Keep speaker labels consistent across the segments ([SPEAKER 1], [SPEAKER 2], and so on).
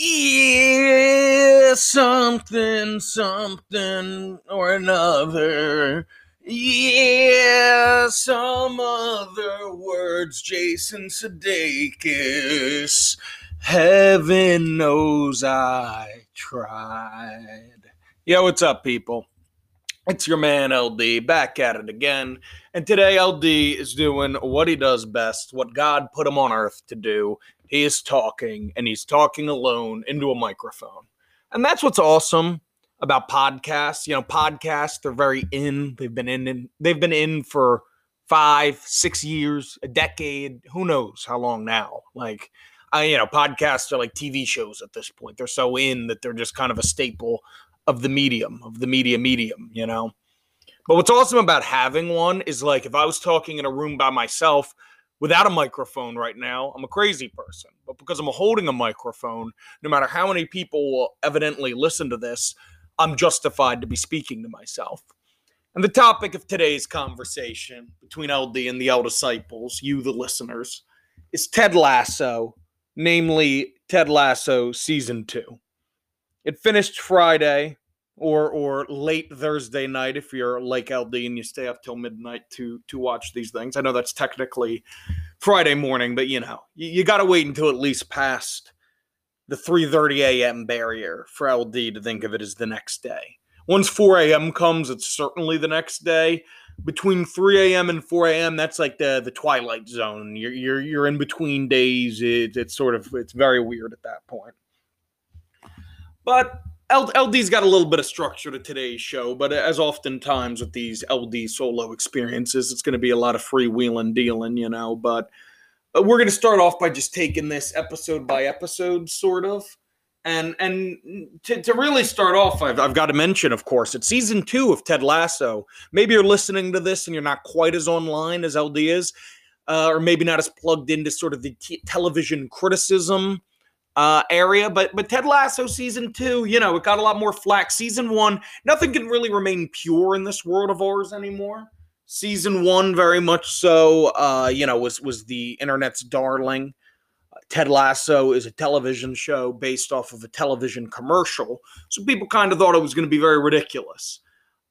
[SPEAKER 1] Yeah, something, something or another. Yeah, some other words, Jason Sudeikis. Heaven knows I tried. Yeah, what's up, people? It's your man LD back at it again. And today, LD is doing what he does best, what God put him on earth to do, he is talking and he's talking alone into a microphone. And that's what's awesome about podcasts. You know, podcasts, they're very in. They've been in, they've been in for five, six years, a decade, who knows how long now. Like, I, you know, podcasts are like TV shows at this point. They're so in that they're just kind of a staple of the medium, of the media medium, you know. But what's awesome about having one is like if I was talking in a room by myself, without a microphone right now, I'm a crazy person. But because I'm holding a microphone, no matter how many people will evidently listen to this, I'm justified to be speaking to myself. And the topic of today's conversation between LD and the L disciples, you, the listeners, is Ted Lasso, namely Ted Lasso Season 2. It finished Friday or or late Thursday night if you're Lake LD and you stay up till midnight to to watch these things. I know that's technically Friday morning, but you know you, you got to wait until at least past the 3:30 a.m. barrier for LD to think of it as the next day. Once 4 a.m. comes, it's certainly the next day. Between 3 a.m. and 4 a.m., that's like the the twilight zone. You're you're you're in between days. It, it's sort of it's very weird at that point. But LD's got a little bit of structure to today's show, but as oftentimes with these LD solo experiences, it's going to be a lot of freewheeling dealing, you know. But we're going to start off by just taking this episode by episode, sort of. And and to, to really start off, I've, I've got to mention, of course, it's season two of Ted Lasso. Maybe you're listening to this and you're not quite as online as LD is, uh, or maybe not as plugged into sort of the t- television criticism uh, area. But but Ted Lasso season two, you know, it got a lot more flack. Season one, nothing can really remain pure in this world of ours anymore. Season one, very much so, uh, you know, was was the internet's darling. Ted Lasso is a television show based off of a television commercial, so people kind of thought it was going to be very ridiculous.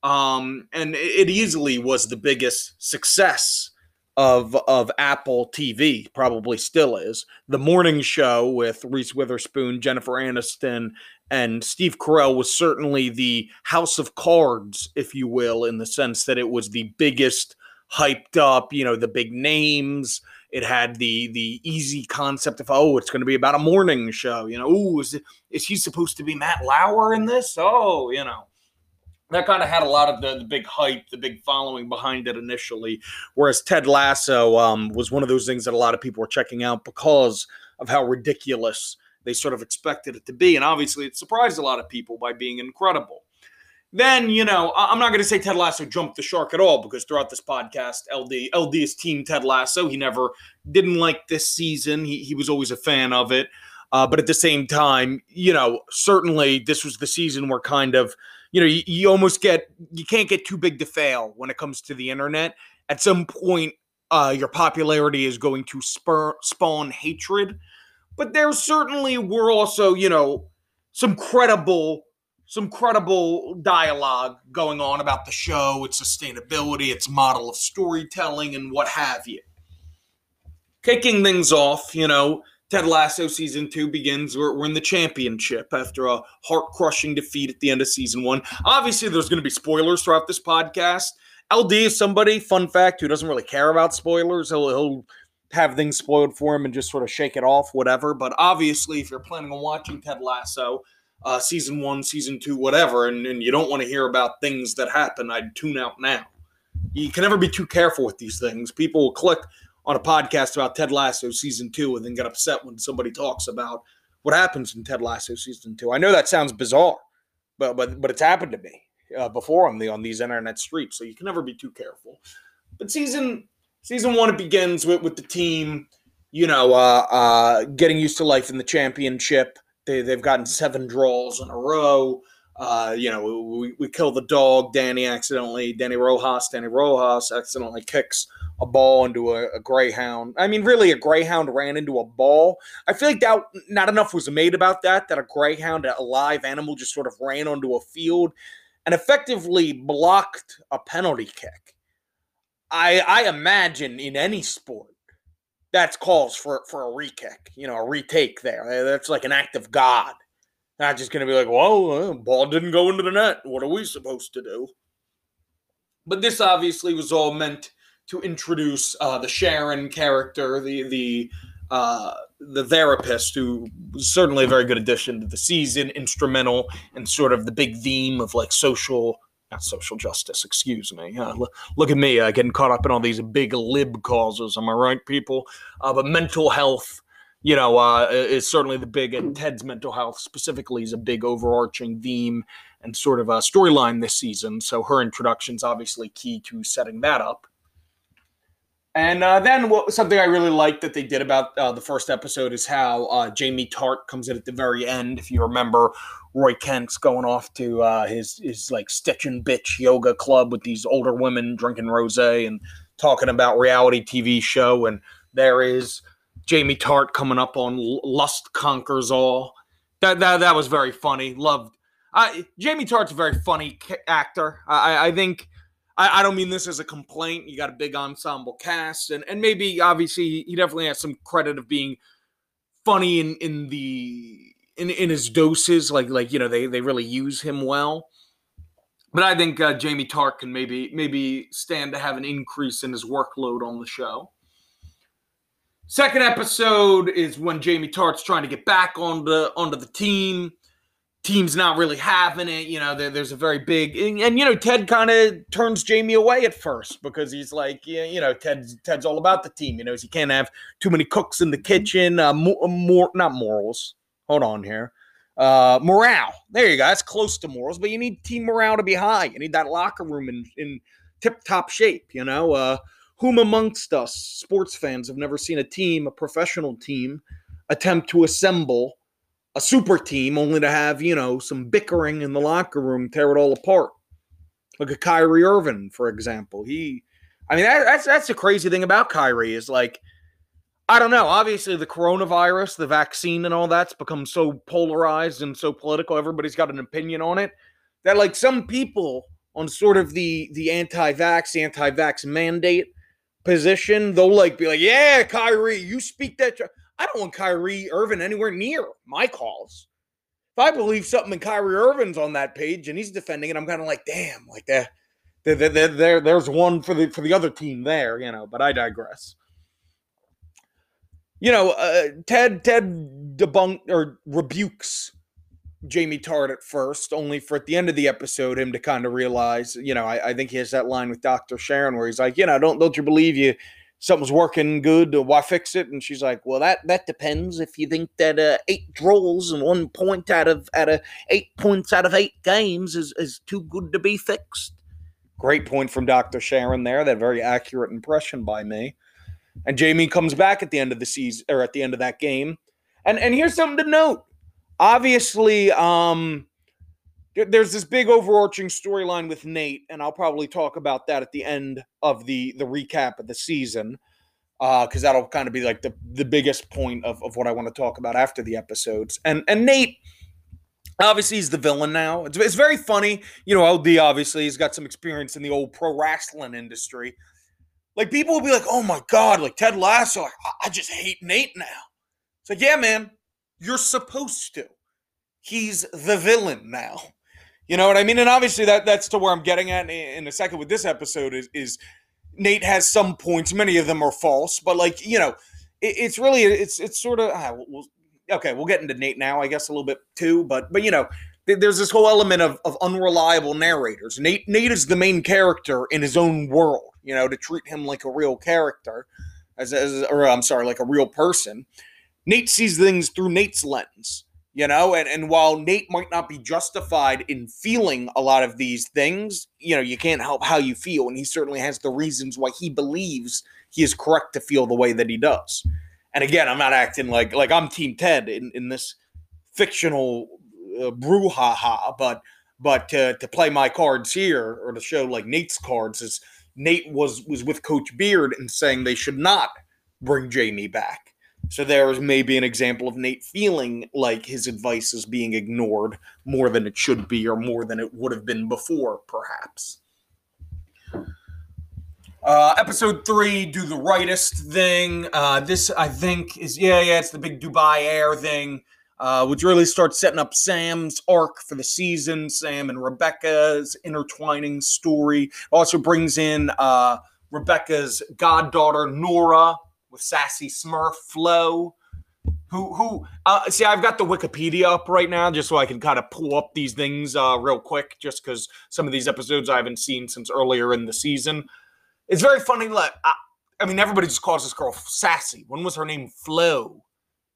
[SPEAKER 1] Um, and it easily was the biggest success of of Apple TV, probably still is. The morning show with Reese Witherspoon, Jennifer Aniston, and Steve Carell was certainly the house of cards, if you will, in the sense that it was the biggest hyped up, you know, the big names. It had the the easy concept of oh, it's going to be about a morning show. You know, oh, is it, is he supposed to be Matt Lauer in this? Oh, you know that kind of had a lot of the, the, big hype, the big following behind it initially. Whereas Ted Lasso um, was one of those things that a lot of people were checking out because of how ridiculous they sort of expected it to be. And obviously, it surprised a lot of people by being incredible. Then, you know, I'm not going to say Ted Lasso jumped the shark at all because throughout this podcast, LD LD is team Ted Lasso. He never didn't like this season. He, he was always a fan of it. Uh, but at the same time, you know, certainly this was the season where kind of you know, you, you almost get you can't get too big to fail when it comes to the internet. At some point, uh, your popularity is going to spur, spawn hatred. But there certainly were also, you know, some credible, some credible dialogue going on about the show, its sustainability, its model of storytelling, and what have you. Kicking things off, you know, Ted Lasso season two begins. We're, we're in the championship after a heart crushing defeat at the end of season one. Obviously, there's going to be spoilers throughout this podcast. LD is somebody, fun fact, who doesn't really care about spoilers. He'll, he'll have things spoiled for him and just sort of shake it off, whatever. But obviously, if you're planning on watching Ted Lasso, uh, season one, season two, whatever, and, and you don't want to hear about things that happen, I'd tune out now. You can never be too careful with these things. People will click on a podcast about Ted Lasso season two and then get upset when somebody talks about what happens in Ted Lasso season two. I know that sounds bizarre, but but but it's happened to me uh, before on the on these internet streets, so you can never be too careful. But season season one it begins with with the team, you know, uh, uh, getting used to life in the championship. They they've gotten seven draws in a row. Uh, you know, we, we kill the dog. Danny accidentally, Danny Rojas, Danny Rojas accidentally kicks a ball into a, a, greyhound. I mean, really, a greyhound ran into a ball. I feel like that not enough was made about that. That a greyhound, a live animal, just sort of ran onto a field and effectively blocked a penalty kick. I I imagine in any sport that's calls for for a re-kick, you know, a retake there. That's like an act of God. Not just going to be like, well, uh, ball didn't go into the net. What are we supposed to do? But this obviously was all meant to introduce uh, the Sharon character, the the uh, the therapist, who was certainly a very good addition to the season, instrumental and in sort of the big theme of like social, not social justice, excuse me. Uh, l- look at me uh, getting caught up in all these big lib causes. Am I right, people? Uh, but mental health, you know, uh, is certainly the big, and Ted's mental health specifically is a big overarching theme and sort of a storyline this season. So her introduction is obviously key to setting that up. And uh, then what, something I really liked that they did about uh, the first episode is how uh, Jamie Tartt comes in at the very end. If you remember, Roy Kent's going off to uh, his his like stitch and bitch yoga club with these older women drinking rosé and talking about reality TV show. And there is Jamie Tartt coming up on Lust Conquers All. That that that was very funny. Loved. I, Jamie Tartt's a very funny actor. I, I think I, I don't mean this as a complaint. You got a big ensemble cast, and and maybe obviously he definitely has some credit of being funny in in the in in his doses. Like like you know they they really use him well. But I think uh, Jamie Tartt can maybe maybe stand to have an increase in his workload on the show. Second episode is when Jamie Tartt's trying to get back onto onto the team team's not really having it. You know, there, there's a very big and, and you know Ted kind of turns Jamie away at first because he's like, you know, Ted's Ted's all about the team. You know, he can't have too many cooks in the kitchen. Uh, more, more not morals. Hold on here. Uh, morale. There you go. That's close to morals, but you need team morale to be high. You need that locker room in in tip top shape. You know, uh, whom amongst us sports fans have never seen a team, a professional team, attempt to assemble a super team only to have, you know, some bickering in the locker room tear it all apart. Look at Kyrie Irving, for example. He, I mean, that, that's that's the crazy thing about Kyrie is like, I don't know. Obviously, the coronavirus, the vaccine, and all that's become so polarized and so political. Everybody's got an opinion on it. That like some people on sort of the the anti-vax, anti-vax mandate position, they'll like be like, "Yeah, Kyrie, you speak that." Tr- I don't want Kyrie Irving anywhere near my calls. If I believe something in Kyrie Irving's on that page and he's defending it, I'm kind of like, damn, like that. There, there, there, there's one for the for the other team there, you know. But I digress. You know, uh, Ted Ted debunked or rebukes Jamie Tartt at first, only for at the end of the episode him to kind of realize, you know, I, I think he has that line with Dr. Sharon where he's like, you know, don't don't you believe you something's working good, why fix it? And she's like, well, that that depends. If you think that uh, eight draws and one point out of out of eight points out of eight games is is too good to be fixed. Great point from Dr. Sharon there. That very accurate impression by me. And Jamie comes back at the end of the season or at the end of that game. And and here's something to note. Obviously, um, there's this big overarching storyline with Nate, and I'll probably talk about that at the end of the the recap of the season, because uh, that'll kind of be like the the biggest point of, of what I want to talk about after the episodes. And and Nate, obviously, he's the villain now. It's, it's very funny, you know. LD obviously he's got some experience in the old pro wrestling industry. Like people will be like, "Oh my god!" Like Ted Lasso, like, I just hate Nate now. It's like, yeah, man, you're supposed to. He's the villain now. You know what I mean? And obviously that that's to where I'm getting at in a second with this episode is is Nate has some points. Many of them are false, but like you know, it, it's really it's it's sort of ah, we'll, okay. We'll get into Nate now, I guess, a little bit too. But but you know, there's this whole element of, of unreliable narrators. Nate Nate is the main character in his own world. You know, to treat him like a real character, as, as or I'm sorry, like a real person. Nate sees things through Nate's lens you know and, and while nate might not be justified in feeling a lot of these things you know you can't help how you feel and he certainly has the reasons why he believes he is correct to feel the way that he does and again i'm not acting like like i'm team ted in, in this fictional uh, brouhaha but but to, to play my cards here or to show like nate's cards is Nate was was with Coach Beard and saying they should not bring Jamie back. So there is maybe an example of Nate feeling like his advice is being ignored more than it should be, or more than it would have been before, perhaps. Uh, episode three, do the rightest thing. Uh, this, I think, is yeah, yeah, it's the big Dubai Air thing, uh, which really starts setting up Sam's arc for the season. Sam and Rebecca's intertwining story also brings in uh, Rebecca's goddaughter Nora with sassy Smurf Flo. Who, who, uh, see, I've got the Wikipedia up right now just so I can kind of pull up these things uh, real quick, just because some of these episodes I haven't seen since earlier in the season. It's very funny. Like, I, I mean, everybody just calls this girl Sassy. When was her name Flo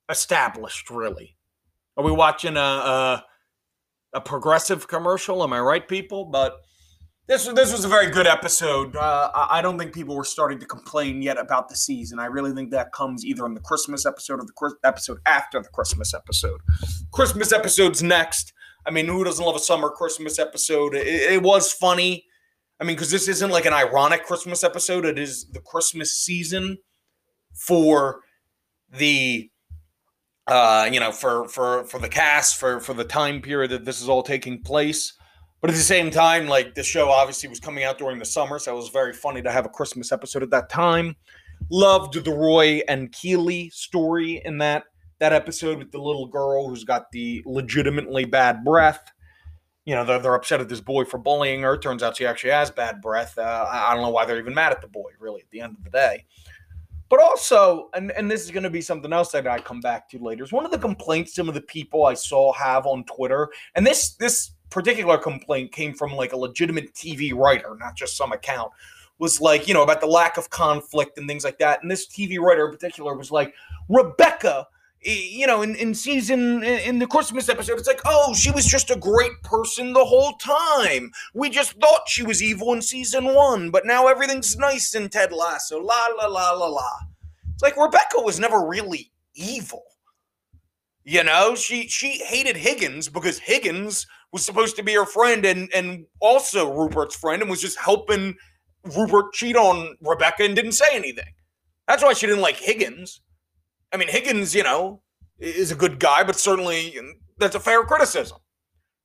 [SPEAKER 1] established, really? Are we watching a, a, a progressive commercial? Am I right, people? But this this was a very good episode. Uh, I don't think people were starting to complain yet about the season. I really think that comes either in the Christmas episode or the episode after the Christmas episode. Christmas episode's next. I mean, who doesn't love a summer Christmas episode? It, it was funny. I mean, because this isn't like an ironic Christmas episode. It is the Christmas season for the uh, you know, for for for the cast, for for the time period that this is all taking place. But at the same time, like the show obviously was coming out during the summer, so it was very funny to have a Christmas episode at that time. Loved the Roy and Keeley story in that that episode with the little girl who's got the legitimately bad breath you know, they're, they're upset at this boy for bullying her. Turns out she actually has bad breath. Uh, I don't know why they're even mad at the boy, really, at the end of the day. But also, and, and this is going to be something else that I come back to later, is one of the complaints some of the people I saw have on Twitter, and this this particular complaint came from like a legitimate TV writer, not just some account, was like, you know, about the lack of conflict and things like that. And this TV writer in particular was like, Rebecca you know, in, in season in the Christmas episode, it's like, oh, she was just a great person the whole time. We just thought she was evil in season one, but now everything's nice in Ted Lasso. La la la la la. It's like Rebecca was never really evil. You know, she she hated Higgins because Higgins was supposed to be her friend and and also Rupert's friend and was just helping Rupert cheat on Rebecca and didn't say anything. That's why she didn't like Higgins. I mean, Higgins, you know, is a good guy, but certainly um, that's a fair criticism.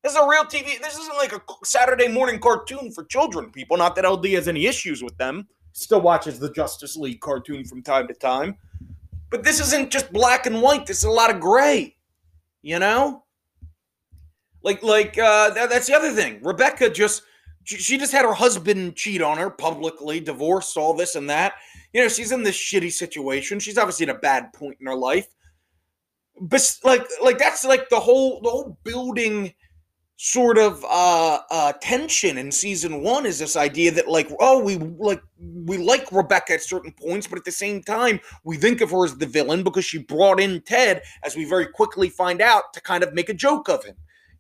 [SPEAKER 1] This is a real TV. This isn't like a Saturday morning cartoon for children, people. Not that LD has any issues with them. Still watches the Justice League cartoon from time to time. But this isn't just black and white. This is a lot of gray. You know? Like, like uh, that, that's the other thing. Rebecca just she, just had her husband cheat on her publicly, divorce, all this and that. You know, she's in this shitty situation. She's obviously in a bad point in her life. But like, like that's like the whole the whole building sort of uh, uh, tension in season one is this idea that like oh we like we like rebecca at certain points but at the same time we think of her as the villain because she brought in ted as we very quickly find out to kind of make a joke of him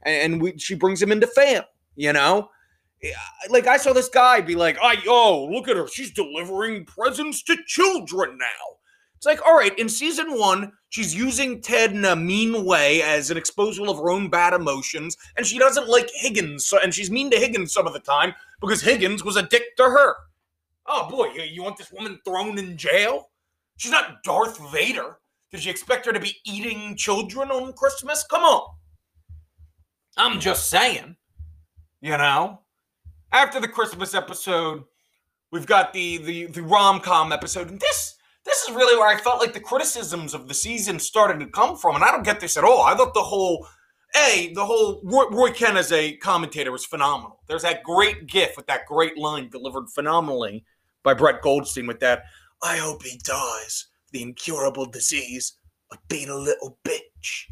[SPEAKER 1] and we, she brings him into fail you know like I saw this guy be like, "I oh, look at her. She's delivering presents to children now." It's like, all right, in season one, she's using Ted in a mean way as an exposure of her own bad emotions, and she doesn't like Higgins, so, and she's mean to Higgins some of the time because Higgins was a dick to her. Oh boy, you want this woman thrown in jail? She's not Darth Vader. Did you expect her to be eating children on Christmas? Come on. I'm just saying. You know? after the Christmas episode, we've got the the the rom com episode, and this this is really where I felt like the criticisms of the season started to come from, and I don't get this at all. I thought the whole a the whole Roy, Roy Kent as a commentator was phenomenal. There's that great gif with that great line delivered phenomenally by Brett Goldstein with that. I hope he dies the incurable disease of being a little bitch.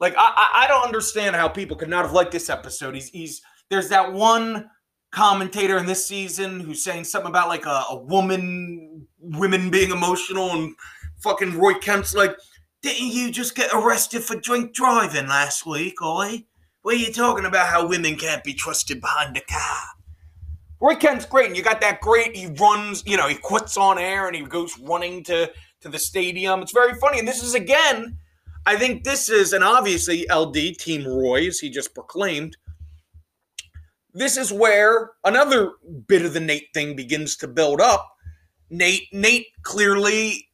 [SPEAKER 1] Like I, I, don't understand how people could not have liked this episode. He's he's there's that one commentator in this season who's saying something about like a, a woman, women being emotional, and fucking Roy Kent's like, didn't you just get arrested for drink driving last week, Oi? What are you talking about how women can't be trusted behind the car? Roy Kent's great, and you got that great. He runs, you know, he quits on air and he goes running to to the stadium. It's very funny, and this is again. I think this is, and obviously LD Team Roy, as he just proclaimed, this is where another bit of the Nate thing begins to build up. Nate, Nate clearly,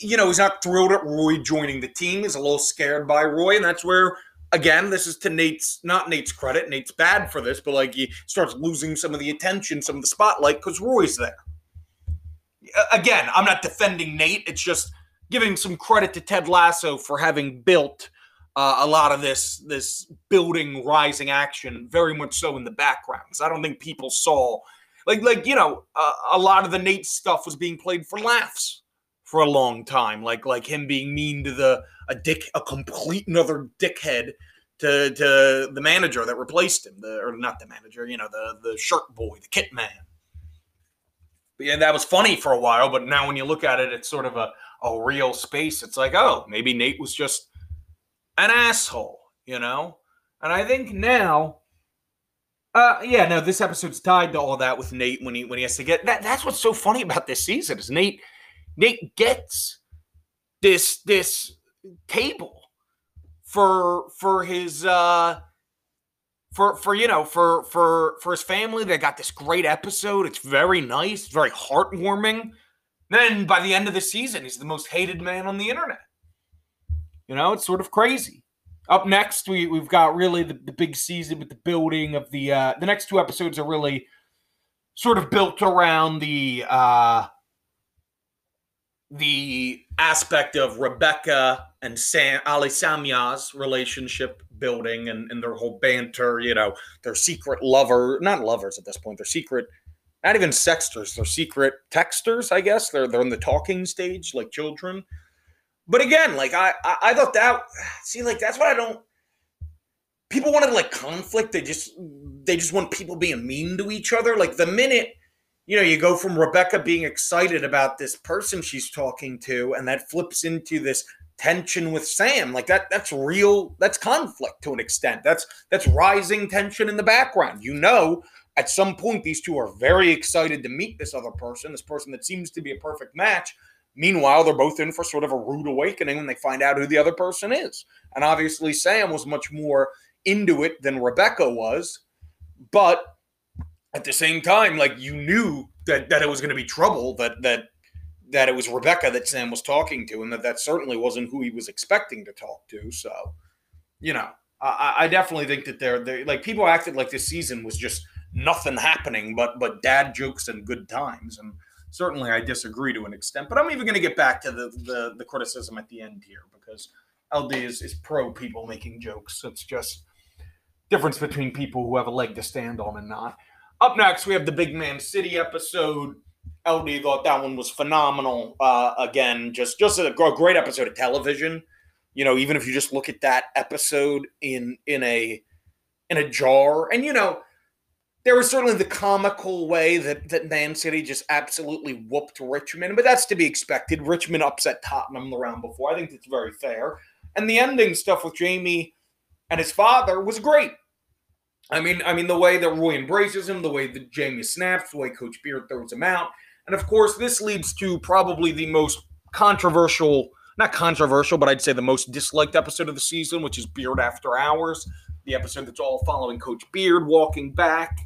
[SPEAKER 1] you know, he's not thrilled at Roy joining the team. He's a little scared by Roy, and that's where, again, this is to Nate's not Nate's credit. Nate's bad for this, but like he starts losing some of the attention, some of the spotlight because Roy's there. Again, I'm not defending Nate. It's just giving some credit to Ted Lasso for having built uh, a lot of this this building rising action very much so in the backgrounds. I don't think people saw like like you know uh, a lot of the Nate stuff was being played for laughs for a long time, like like him being mean to the a dick a complete another dickhead to to the manager that replaced him, the or not the manager, you know the the shirt boy, the kit man. But yeah, that was funny for a while, but now when you look at it, it's sort of a a real space. It's like, oh, maybe Nate was just an asshole, you know? And I think now, uh, yeah, no, this episode's tied to all that with Nate when he when he has to get that. That's what's so funny about this season is Nate. Nate gets this this table for for his uh for for you know for for for his family they got this great episode it's very nice very heartwarming then by the end of the season he's the most hated man on the internet you know, it's sort of crazy. Up next, we we've got really the, the big season with the building of the uh the next two episodes are really sort of built around the uh the aspect of Rebecca and Sam Obisanya's relationship building and, and their whole banter, you know, their secret lover, not lovers at this point, they're secret not even sexters, they're secret texters, I guess. They're they're in the talking stage like children. But again, like I, I, I thought that see, like that's what I don't. People wanted like conflict. They just they just want people being mean to each other. Like the minute you know you go from Rebecca being excited about this person she's talking to, and that flips into this tension with Sam. Like that that's real. That's conflict to an extent. That's that's rising tension in the background. You know, at some point these two are very excited to meet this other person, this person that seems to be a perfect match Meanwhile, they're both in for sort of a rude awakening when they find out who the other person is. And obviously, Sam was much more into it than Rebecca was. But at the same time, like you knew that that it was going to be trouble, that that that it was Rebecca that Sam was talking to, and that that certainly wasn't who he was expecting to talk to. So, you know, I, I definitely think that they're, they're like people acted like this season was just nothing happening but but dad jokes and good times and certainly I disagree to an extent. But I'm even going to get back to the, the, the criticism at the end here because LD is, is pro people making jokes. It's just difference between people who have a leg to stand on and not. Up next, we have the Big Man City episode. LD thought that one was phenomenal. Uh, again, just just a great episode of television. You know, even if you just look at that episode in in a in a jar, and you know, there was certainly the comical way that, that Man City just absolutely whooped Richmond, but that's to be expected. Richmond upset Tottenham the round before. I think that's very fair. And the ending stuff with Jamie and his father was great. I mean, I mean the way that Roy embraces him, the way that Jamie snaps, the way Coach Beard throws him out, and of course, this leads to probably the most controversial, not controversial, but I'd say the most disliked episode of the season, which is Beard After Hours, the episode that's all following Coach Beard walking back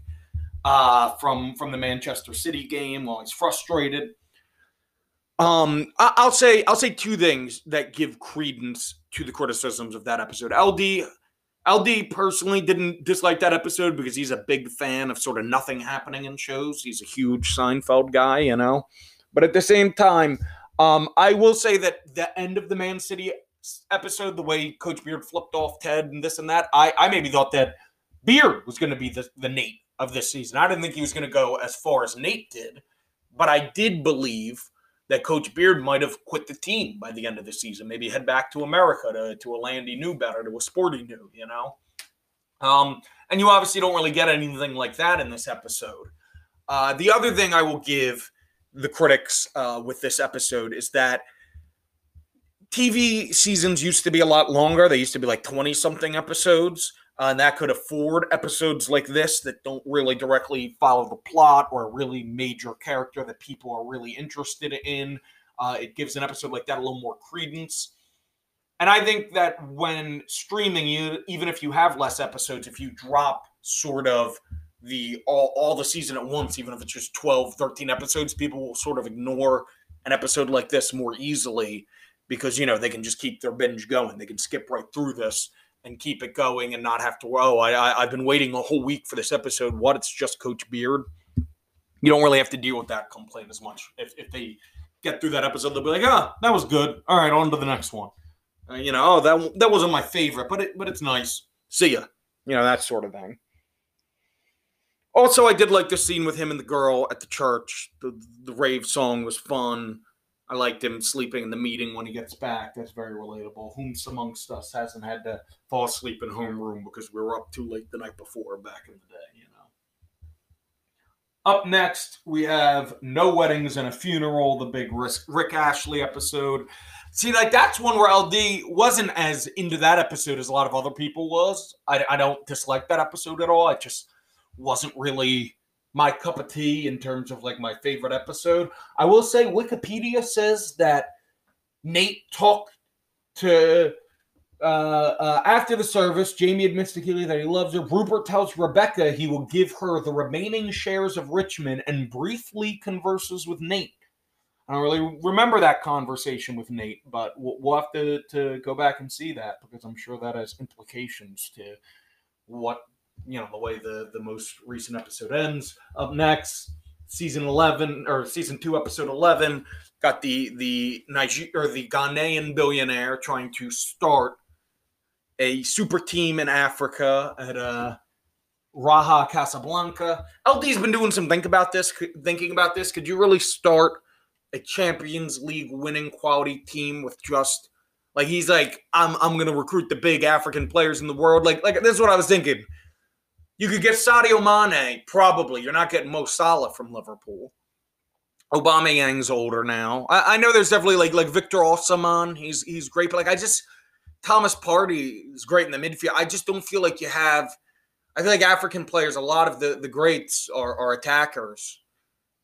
[SPEAKER 1] uh, from from the Manchester City game while he's frustrated. Um, I, will say I'll say two things that give credence to the criticisms of that episode. LD, LD personally didn't dislike that episode because he's a big fan of sort of nothing happening in shows. He's a huge Seinfeld guy, you know. But at the same time, um, I will say that the end of the Man City episode, the way Coach Beard flipped off Ted and this and that, I, I maybe thought that Beard was going to be the, the Nate of this season. I didn't think he was going to go as far as Nate did, but I did believe that Coach Beard might have quit the team by the end of the season. Maybe head back to America to, to a land he knew better, to a sport he knew, you know? Um, and you obviously don't really get anything like that in this episode. Uh, the other thing I will give the critics uh, with this episode is that TV seasons used to be a lot longer. They used to be like 20 something episodes. Uh, and that could afford episodes like this that don't really directly follow the plot or a really major character that people are really interested in. Uh, it gives an episode like that a little more credence. And I think that when streaming, you even if you have less episodes, if you drop sort of the all, all the season at once, even if it's just 12, 13 episodes, people will sort of ignore an episode like this more easily because you know they can just keep their binge going. They can skip right through this and keep it going and not have to. Oh, I, I I've been waiting a whole week for this episode. What? It's just Coach Beard. You don't really have to deal with that complaint as much. If if they get through that episode, they'll be like, ah, that was good. All right, on to the next one. Uh, you know, oh, that that wasn't my favorite, but it but it's nice. See ya. You know that sort of thing. Also, I did like the scene with him and the girl at the church. The, the rave song was fun. I liked him sleeping in the meeting when he gets back. That's very relatable. Whom amongst us hasn't had to fall asleep in homeroom because we were up too late the night before back in the day, you know. Up next, we have No Weddings and a Funeral, the big Rick Astley episode. See, like that's one where LD wasn't as into that episode as a lot of other people was. I, I don't dislike that episode at all. I just wasn't really my cup of tea in terms of like my favorite episode. I will say Wikipedia says that Nate talked to uh, uh, after the service. Jamie admits to Keeley that he loves her. Rupert tells Rebecca he will give her the remaining shares of Richmond and briefly converses with Nate. I don't really remember that conversation with Nate, but we'll, we'll have to, to go back and see that because I'm sure that has implications to what you know the way the the most recent episode ends. Up next, season eleven or season two, episode eleven, got the the Niger or the Ghanaian billionaire trying to start a super team in Africa at uh Raja Casablanca. LD's been doing some think about this, thinking about this. Could you really start a Champions League winning quality team with just like he's like I'm I'm gonna recruit the big African players in the world. Like like this is what I was thinking. You could get Sadio Mane, probably. You're not getting Mo Salah from Liverpool. Aubameyang's older now. I, I know there's definitely like like Victor Osimhen. He's he's great, but like I just Thomas Partey is great in the midfield. I just don't feel like you have. I feel like African players, a lot of the the greats are, are attackers,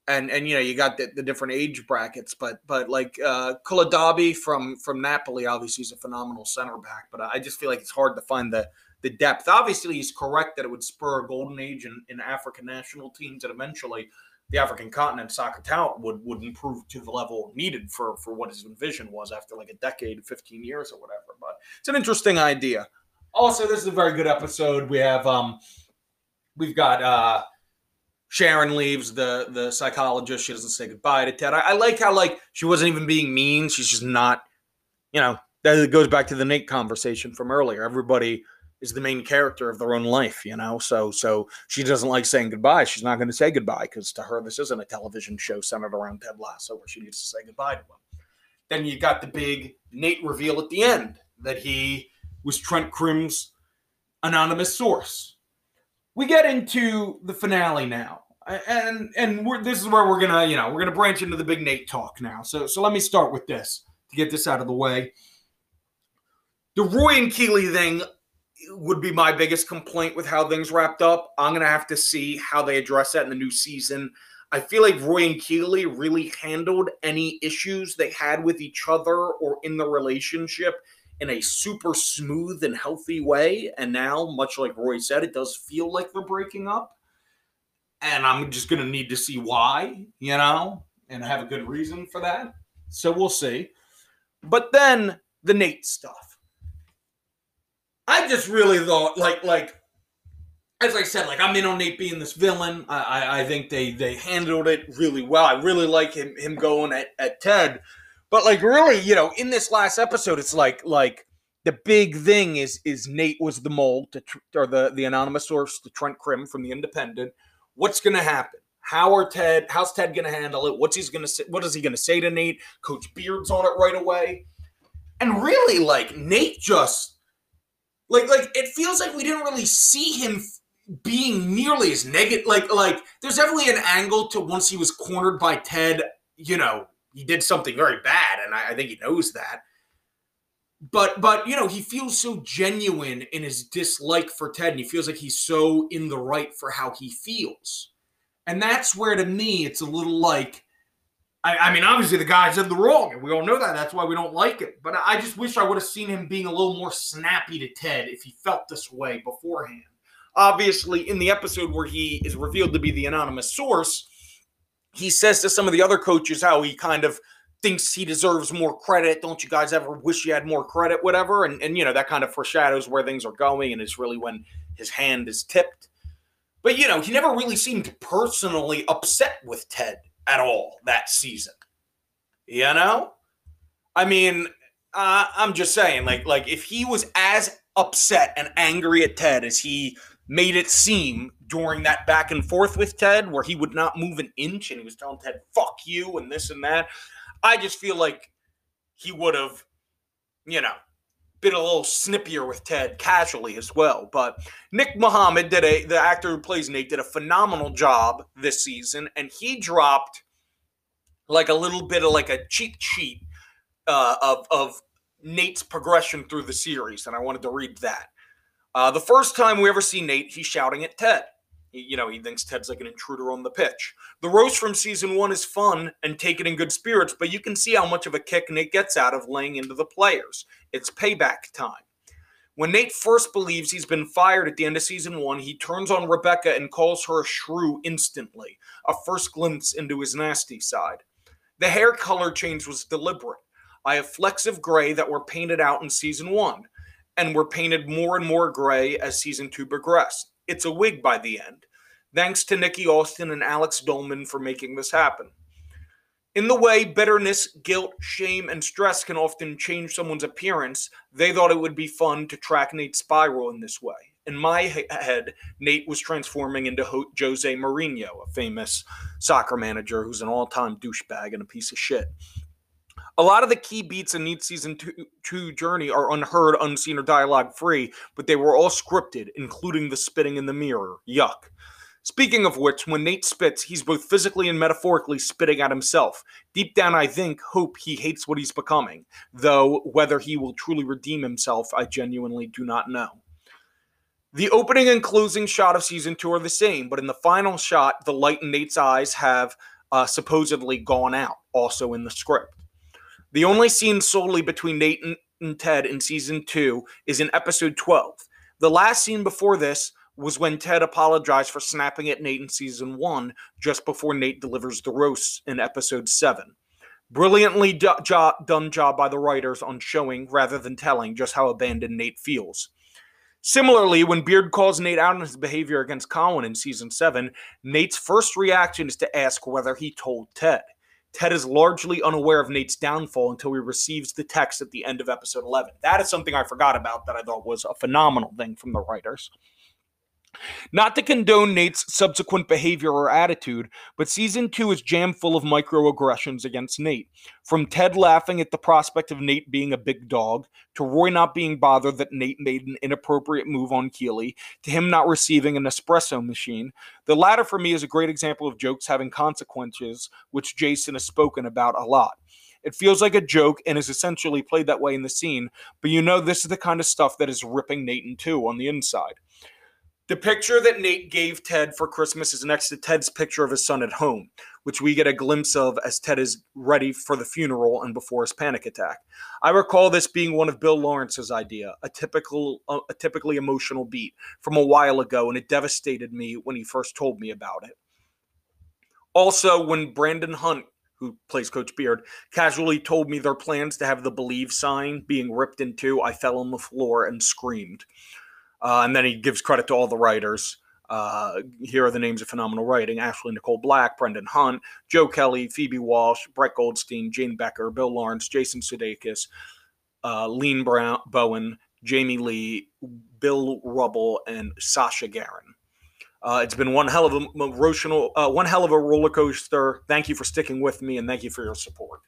[SPEAKER 1] and and you know you got the, the different age brackets, but but like uh, Koulibaly from from Napoli, obviously he's a phenomenal center back, but I just feel like it's hard to find the the depth. Obviously, he's correct that it would spur a golden age in, in African national teams, and eventually the African continent soccer talent would would improve to the level needed for for what his vision was after like a decade, 15 years or whatever. But it's an interesting idea. Also, this is a very good episode. We have um we've got uh Sharon leaves the the psychologist. She doesn't say goodbye to Ted. I, I like how like she wasn't even being mean. She's just not, you know. That goes back to the Nate conversation from earlier. Everybody is the main character of their own life, you know. So so she doesn't like saying goodbye. She's not going to say goodbye because to her this isn't a television show centered around Ted Lasso where she needs to say goodbye to him. Then you got the big Nate reveal at the end that he was Trent Crimm's anonymous source. We get into the finale now. And and this is where we're gonna, you know, we're gonna branch into the big Nate talk now. So so let me start with this to get this out of the way. The Roy and Keeley thing would be my biggest complaint with how things wrapped up. I'm going to have to see how they address that in the new season. I feel like Roy and Keeley really handled any issues they had with each other or in the relationship in a super smooth and healthy way. And now, much like Roy said, it does feel like they're breaking up. And I'm just going to need to see why, you know, and have a good reason for that. So we'll see. But then the Nate stuff I just really thought like like as I said, like I'm in on Nate being this villain. I, I, I think they they handled it really well. I really like him him going at, at Ted. But like really, you know, in this last episode, it's like like the big thing is is Nate was the mole to or the the anonymous source to Trent Crimm from the Independent. What's to happen? How are Ted? How's Ted to handle it? What's he's to say? What is he to say to Nate? Coach Beard's on it right away, and really, like Nate just like like it feels like we didn't really see him being nearly as negative. Like like there's definitely an angle to once he was cornered by Ted. You know, he did something very bad, and I, I think he knows that. But but you know, he feels so genuine in his dislike for Ted, and he feels like he's so in the right for how he feels. And that's where to me it's a little like I, I, mean, obviously the guy's in the wrong, and we all know that. That's why we don't like it. But I just wish I would have seen him being a little more snappy to Ted if he felt this way beforehand. obviously, in the episode where he is revealed to be the anonymous source, he says to some of the other coaches how he kind of thinks he deserves more credit. Don't you guys ever wish you had more credit, whatever? And, and you know, that kind of foreshadows where things are going and it's really when his hand is tipped. But, you know, he never really seemed personally upset with Ted at all that season. You know? I mean, uh, I'm just saying, like, like if he was as upset and angry at Ted as he made it seem during that back and forth with Ted, where he would not move an inch and he was telling Ted, fuck you, and this and that. I just feel like he would have, you know, been a little snippier with Ted casually as well. But Nick Mohammed did a the actor who plays Nate did a phenomenal job this season, and he dropped like a little bit of like a cheat sheet uh, of of Nate's progression through the series, and I wanted to read that. Uh, the first time we ever see Nate, he's shouting at Ted. You know, he thinks Ted's like an intruder on the pitch. The roast from season one is fun and taken in good spirits, but you can see how much of a kick Nate gets out of laying into the players. It's payback time. When Nate first believes he's been fired at the end of season one, he turns on Rebecca and calls her a shrew instantly, a first glimpse into his nasty side. The hair color change was deliberate. I have flecks of gray that were painted out in season one and were painted more and more gray as season two progressed. It's a wig by the end. Thanks to Nikki Austin and Alex Dolman for making this happen. In the way bitterness, guilt, shame, and stress can often change someone's appearance, they thought it would be fun to track Nate's spiral in this way. In my head, Nate was transforming into Jose Mourinho, a famous soccer manager who's an all time douchebag and a piece of shit. A lot of the key beats in Nate's season two, two journey are unheard, unseen, or dialogue free, but they were all scripted, including the spitting in the mirror. Yuck. Speaking of which, when Nate spits, he's both physically and metaphorically spitting at himself. Deep down, I think, hope he hates what he's becoming, though whether he will truly redeem himself, I genuinely do not know. The opening and closing shot of season two are the same, but in the final shot, the light in Nate's eyes have uh, supposedly gone out, also in the script. The only scene solely between Nate and, Ted in season two is in episode 12. The last scene before this was when Ted apologized for snapping at Nate in season one, just before Nate delivers the roast in episode seven. Brilliantly do- jo- done job by the writers on showing, rather than telling, just how abandoned Nate feels. Similarly, when Beard calls Nate out on his behavior against Colin in season seven, Nate's first reaction is to ask whether he told Ted. Ted is largely unaware of Nate's downfall until he receives the text at the end of episode 11. That is something I forgot about that I thought was a phenomenal thing from the writers. Not to condone Nate's subsequent behavior or attitude, but season two is jam full of microaggressions against Nate. From Ted laughing at the prospect of Nate being a big dog, to Roy not being bothered that Nate made an inappropriate move on Keeley, to him not receiving an espresso machine. The latter for me is a great example of jokes having consequences, which Jason has spoken about a lot. It feels like a joke and is essentially played that way in the scene, but you know this is the kind of stuff that is ripping Nate in two on the inside. The picture that Nate gave Ted for Christmas is next to Ted's picture of his son at home, which we get a glimpse of as Ted is ready for the funeral and before his panic attack. I recall this being one of Bill Lawrence's idea, a typical a typically emotional beat from a while ago and it devastated me when he first told me about it. Also, when Brendan Hunt who plays Coach Beard, casually told me their plans to have the Believe sign being ripped in two, I fell on the floor and screamed. Uh, and then he gives credit to all the writers. Uh, here are the names of phenomenal writing Ashley Nicole Black, Brendan Hunt, Joe Kelly, Phoebe Walsh, Brett Goldstein, Jane Becker, Bill Lawrence, Jason Sudeikis, uh, Lean Brown, Bowen, Jamie Lee, Bill Wrubel, and Sasha Garron. Uh, it's been one hell of a emotional, uh, one hell of a roller coaster. Thank you for sticking with me, and thank you for your support.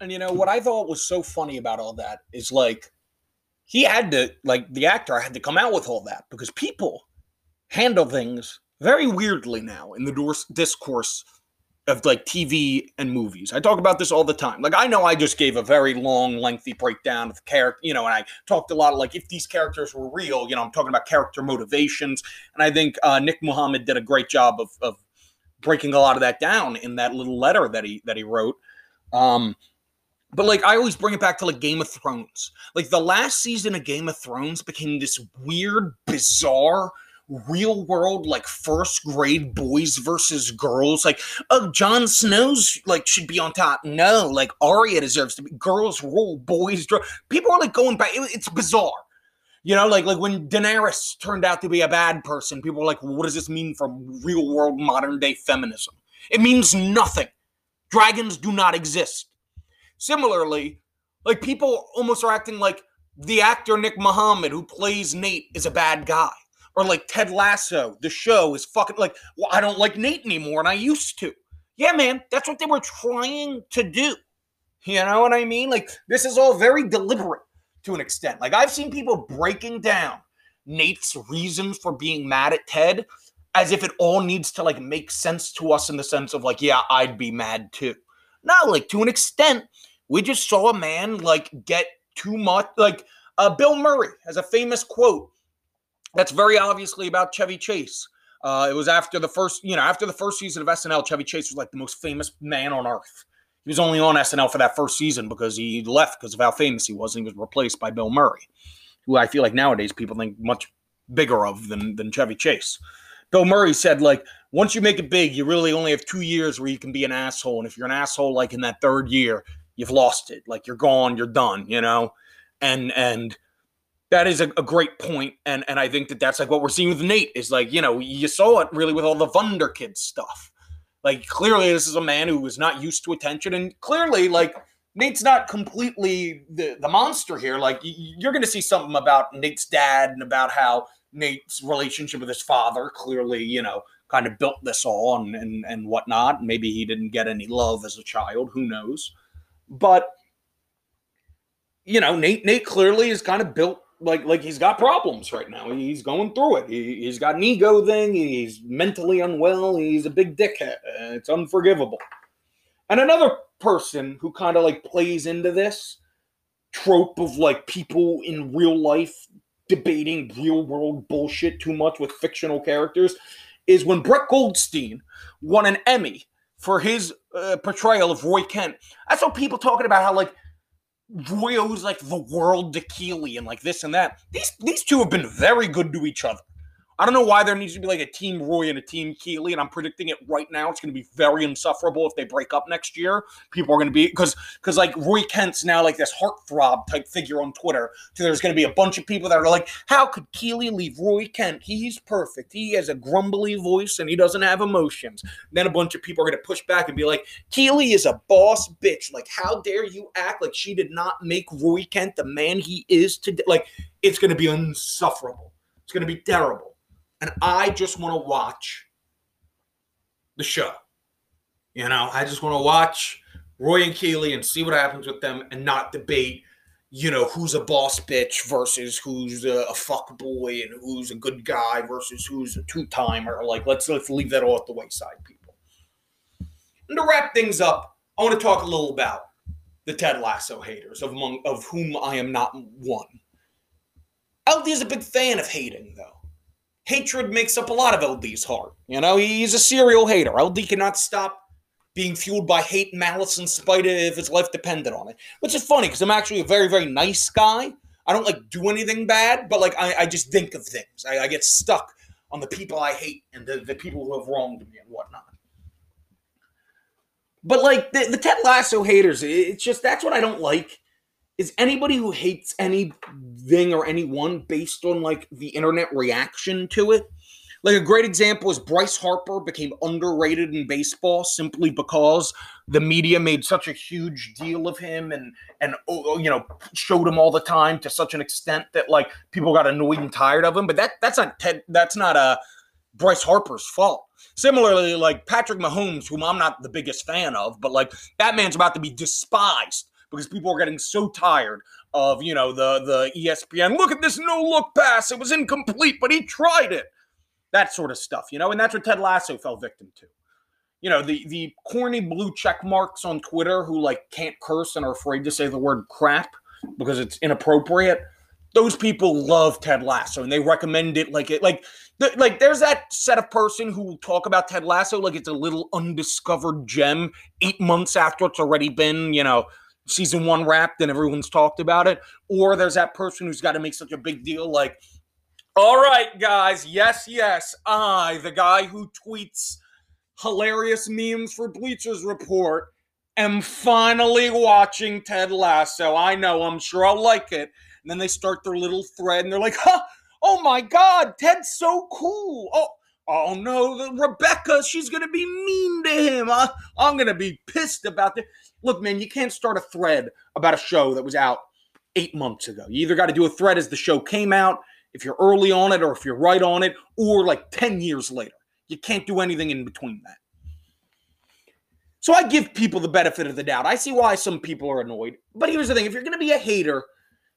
[SPEAKER 1] And you know what I thought was so funny about all that is like he had to like the actor had to come out with all that because people handle things very weirdly now in the discourse of like TV and movies. I talk about this all the time. Like I know I just gave a very long, lengthy breakdown of the character, you know, and I talked a lot of like if these characters were real, you know, I'm talking about character motivations, and I think uh, Nick Mohammed did a great job of, of breaking a lot of that down in that little letter that he that he wrote. Um, But like I always bring it back to like Game of Thrones. Like the last season of Game of Thrones became this weird, bizarre, real world like first grade boys versus girls. Like, oh, Jon Snow's like should be on top. No, like Arya deserves to be. Girls rule, boys. Draw. People are like going back. It, it's bizarre. You know, like like when Daenerys turned out to be a bad person, people were like, well, "What does this mean for real world modern day feminism?" It means nothing. Dragons do not exist. Similarly, like people almost are acting like the actor Nick Mohammed who plays Nate is a bad guy. Or like Ted Lasso, the show is fucking like, well, I don't like Nate anymore and I used to. Yeah, man, that's what they were trying to do. You know what I mean? Like, this is all very deliberate to an extent. Like, I've seen people breaking down Nate's reasons for being mad at Ted as if it all needs to like make sense to us in the sense of like, yeah, I'd be mad too. No, like to an extent, we just saw a man like get too much. Like uh, Bill Murray has a famous quote that's very obviously about Chevy Chase. Uh, it was after the first, you know, after the first season of SNL, Chevy Chase was like the most famous man on earth. He was only on SNL for that first season because he left because of how famous he was, and he was replaced by Bill Murray, who I feel like nowadays people think much bigger of than than Chevy Chase. Bill Murray said, like, once you make it big, you really only have two years where you can be an asshole. And if you're an asshole, like in that third year, you've lost it. Like you're gone, you're done, you know? And, and, that is a, a, great point, and and I think that that's like what we're seeing with Nate is like you know you saw it really with all the Wunderkind stuff. Like clearly this is a man who was not used to attention, and clearly like Nate's not completely the the monster here. Like you're going to see something about Nate's dad and about how Nate's relationship with his father clearly, you know, kind of built this all and, and, and whatnot. Maybe he didn't get any love as a child. Who knows? But, you know, Nate, Nate clearly is kind of built like like he's got problems right now. He's going through it. He, has got an ego thing. He's mentally unwell. He's a big dickhead. Uh, it's unforgivable. And another person who kind of like plays into this trope of like people in real life debating real world bullshit too much with fictional characters is when Brett Goldstein won an Emmy for his uh, portrayal of Roy Kent. I saw people talking about how like Roy owes like the world to Keeley and like this and that. These these two have been very good to each other. I don't know why there needs to be like a team Roy and a team Keeley, and I'm predicting it right now. It's going to be very insufferable if they break up next year. People are going to be because because like Roy Kent's now like this heartthrob type figure on Twitter. So there's going to be a bunch of people that are like, "How could Keeley leave Roy Kent? He's perfect. He has a grumbly voice and he doesn't have emotions." Then a bunch of people are going to push back and be like, "Keeley is a boss bitch. Like, how dare you act like she did not make Roy Kent the man he is today? Like, it's going to be insufferable. It's going to be terrible." And I just want to watch the show. You know, I just want to watch Roy and Keeley and see what happens with them and not debate, you know, who's a boss bitch versus who's a, a fuck boy and who's a good guy versus who's a two timer. Like, let's let's leave that all at the wayside, people. And to wrap things up, I want to talk a little about the Ted Lasso haters, of among of whom I am not one. LD is a big fan of hating, though hatred makes up a lot of LD's heart. You know, he's a serial hater. LD cannot stop being fueled by hate, and malice, and spite if his life depended on it. Which is funny because I'm actually a very, very nice guy. I don't like do anything bad, but like I, I just think of things. I, I, get stuck on the people I hate and the, the people who have wronged me and whatnot. But like the, the Ted Lasso haters, it's just that's what I don't like is anybody who hates anything or anyone based on like the internet reaction to it like a great example is Bryce Harper became underrated in baseball simply because the media made such a huge deal of him and and oh, you know showed him all the time to such an extent that like people got annoyed and tired of him. But that that's not Ted, that's not a uh, Bryce Harper's fault. Similarly, like Patrick Mahomes, whom I'm not the biggest fan of, but like that man's about to be despised because people are getting so tired of you know the the ESPN. Look at this no look pass; it was incomplete, but he tried it. That sort of stuff, you know, and that's what Ted Lasso fell victim to. You know, the the corny blue check marks on Twitter who like can't curse and are afraid to say the word crap because it's inappropriate. Those people love Ted Lasso and they recommend it like it like like there's that set of person who will talk about Ted Lasso like it's a little undiscovered gem eight months after it's already been you know season one wrapped and everyone's talked about it, or there's that person who's got to make such a big deal like, all right, guys, yes, yes, I, the guy who tweets hilarious memes for Bleachers Report, am finally watching Ted Lasso. I know, I'm sure I'll like it. And then they start their little thread and they're like, huh, oh my God, Ted's so cool. Oh, oh no, Rebecca, she's to be mean to him. I, I'm to be pissed about that. Look, man, you can't start a thread about a show that was out eight months ago. You either got to do a thread as the show came out, if you're early on it, or if you're right on it, or like 10 years later. You can't do anything in between that. So I give people the benefit of the doubt. I see why some people are annoyed. But here's the thing if you're to be a hater,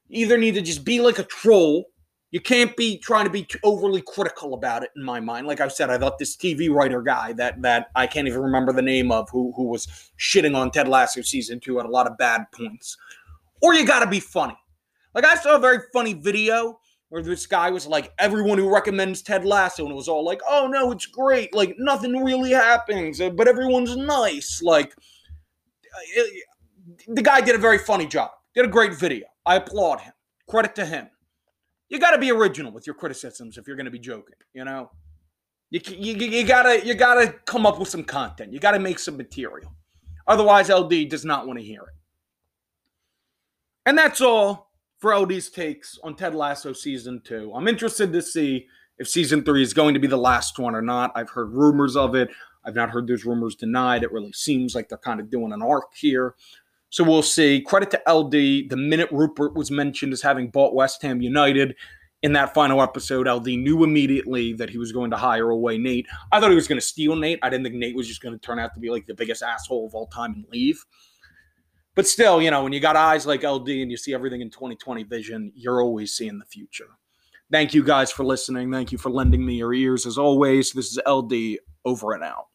[SPEAKER 1] you either need to just be like a troll. You can't be trying to be overly critical about it in my mind. Like I said, I thought this TV writer guy that that I can't even remember the name of who who was shitting on Ted Lasso season 2 had a lot of bad points. Or you got to be funny. Like I saw a very funny video where this guy was like, everyone who recommends Ted Lasso, and it was all like, oh no, it's great. Like, nothing really happens, uh, but everyone's nice. Like, it, the guy did a very funny job, did a great video. I applaud him. Credit to him. You got to be original with your criticisms if you're going to be joking, you know? You, you, you gotta you gotta come up with some content. You gotta make some material. Otherwise, LD does not want to hear it. And that's all for LD's takes on Ted Lasso season two. I'm interested to see if season three is going to be the last one or not. I've heard rumors of it. I've not heard those rumors denied. It really seems like they're kind of doing an arc here. So we'll see. Credit to LD. The minute Rupert was mentioned as having bought West Ham United in that final episode, LD knew immediately that he was going to hire away Nate. I thought he was going to steal Nate. I didn't think Nate was just going to turn out to be like the biggest asshole of all time and leave. But still, you know, when you got eyes like LD and you see everything in 2020 vision, you're always seeing the future. Thank you guys for listening. Thank you for lending me your ears. As always, this is LD over and out.